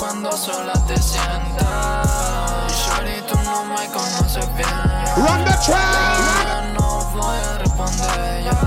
cuando sola te sientas. Shorty, tú no me conoces bien. Run the track. No voy a responder.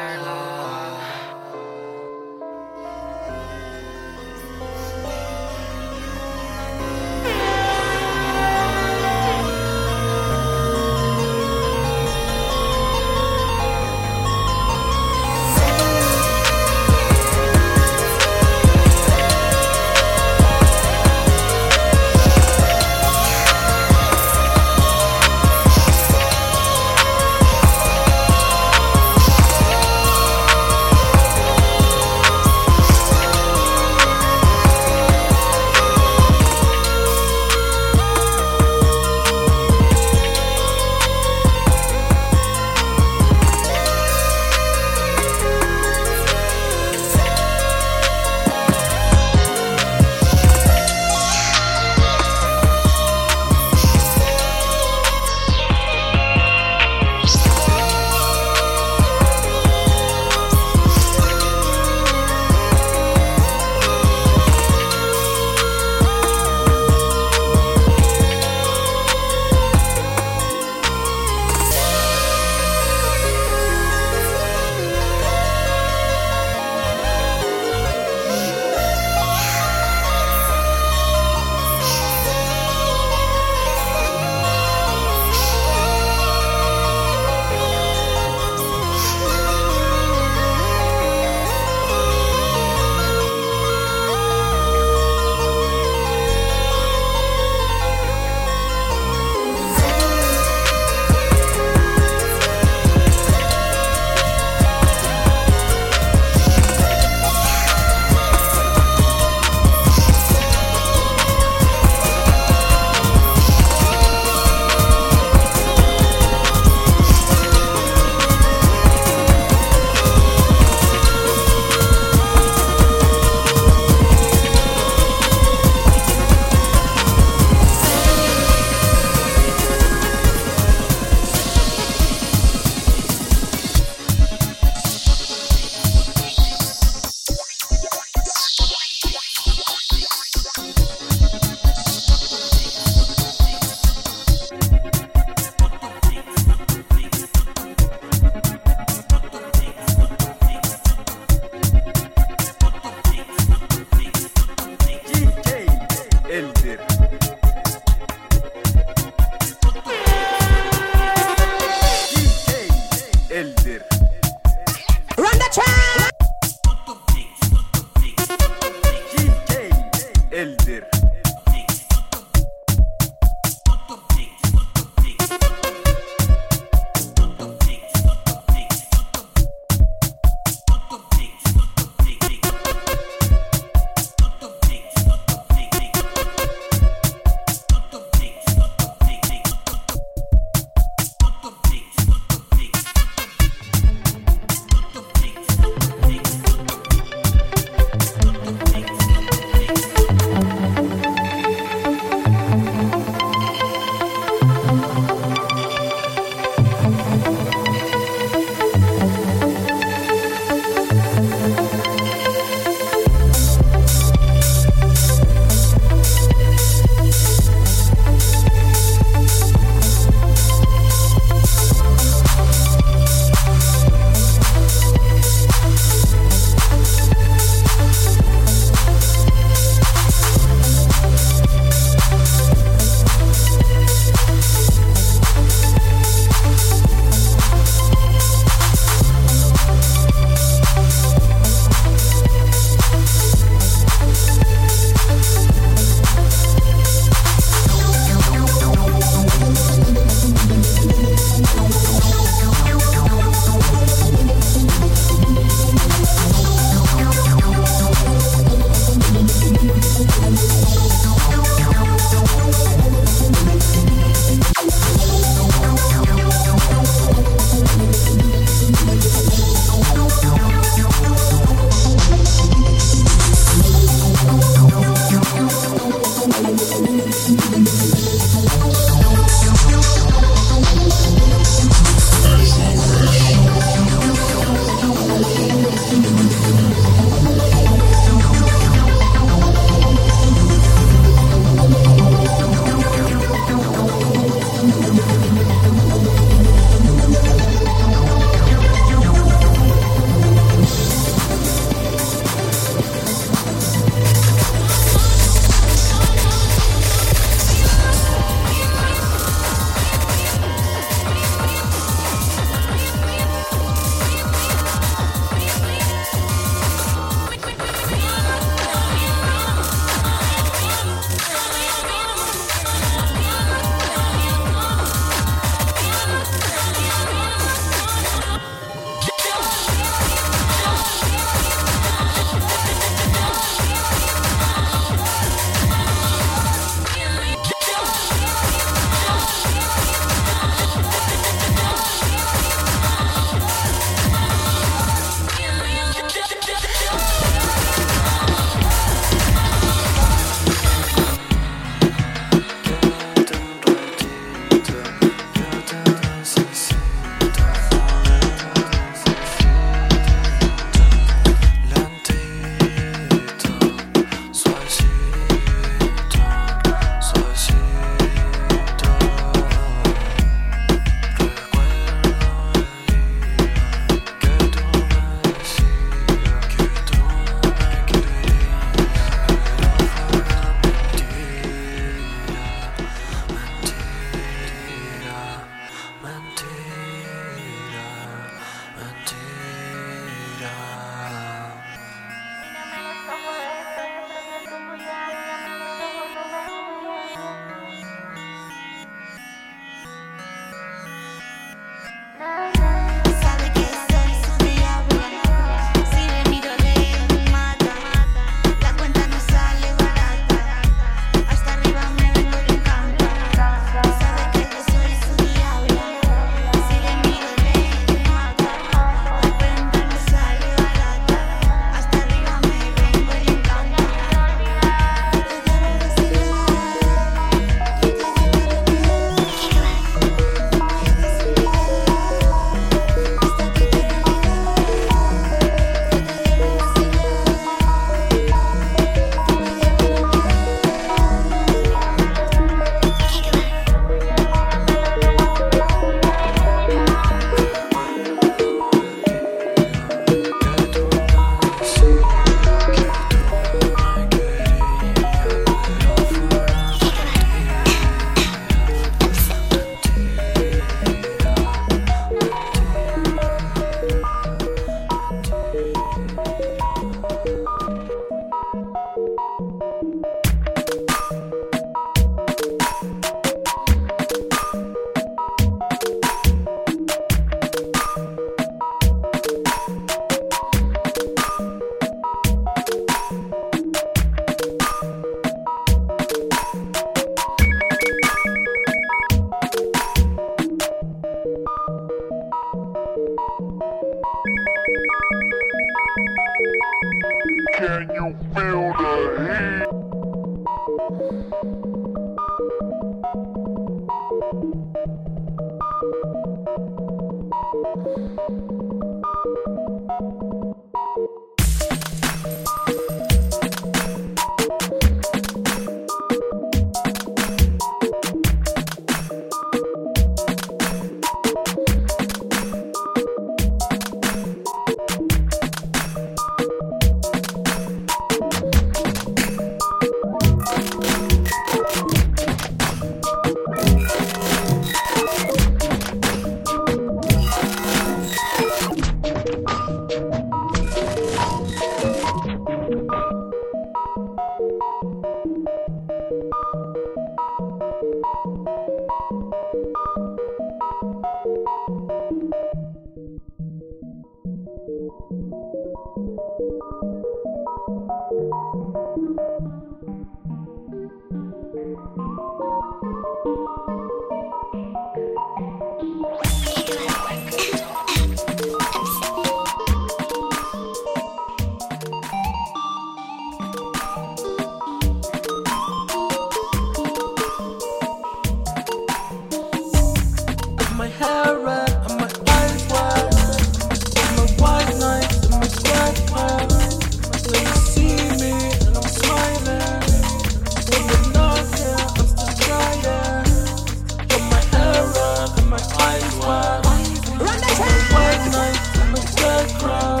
You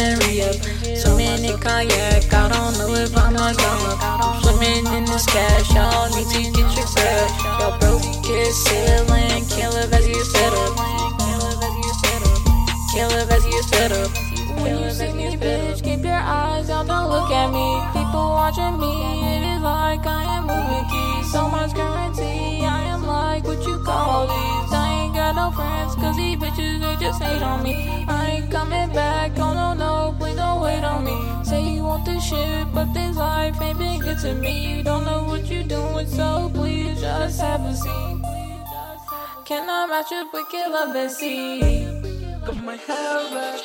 all myself, then re up. Swimming in cognac, I don't know if I'm a come up. Swimming in this cash, y'all need to get your bread. Y'all broke, kiss, sailing, can't live as you set up. Can't live as you set up. When you see me, bitch, keep your eyes out, don't look at me. People watching me, it is like I am moving just hate on me. I ain't coming back, oh no, no, please don't wait on me. Say you want this shit, but this life ain't been good to me. You don't know what you're doing, so please just have a seat. Can I match with wicked love and see? Got my hair back,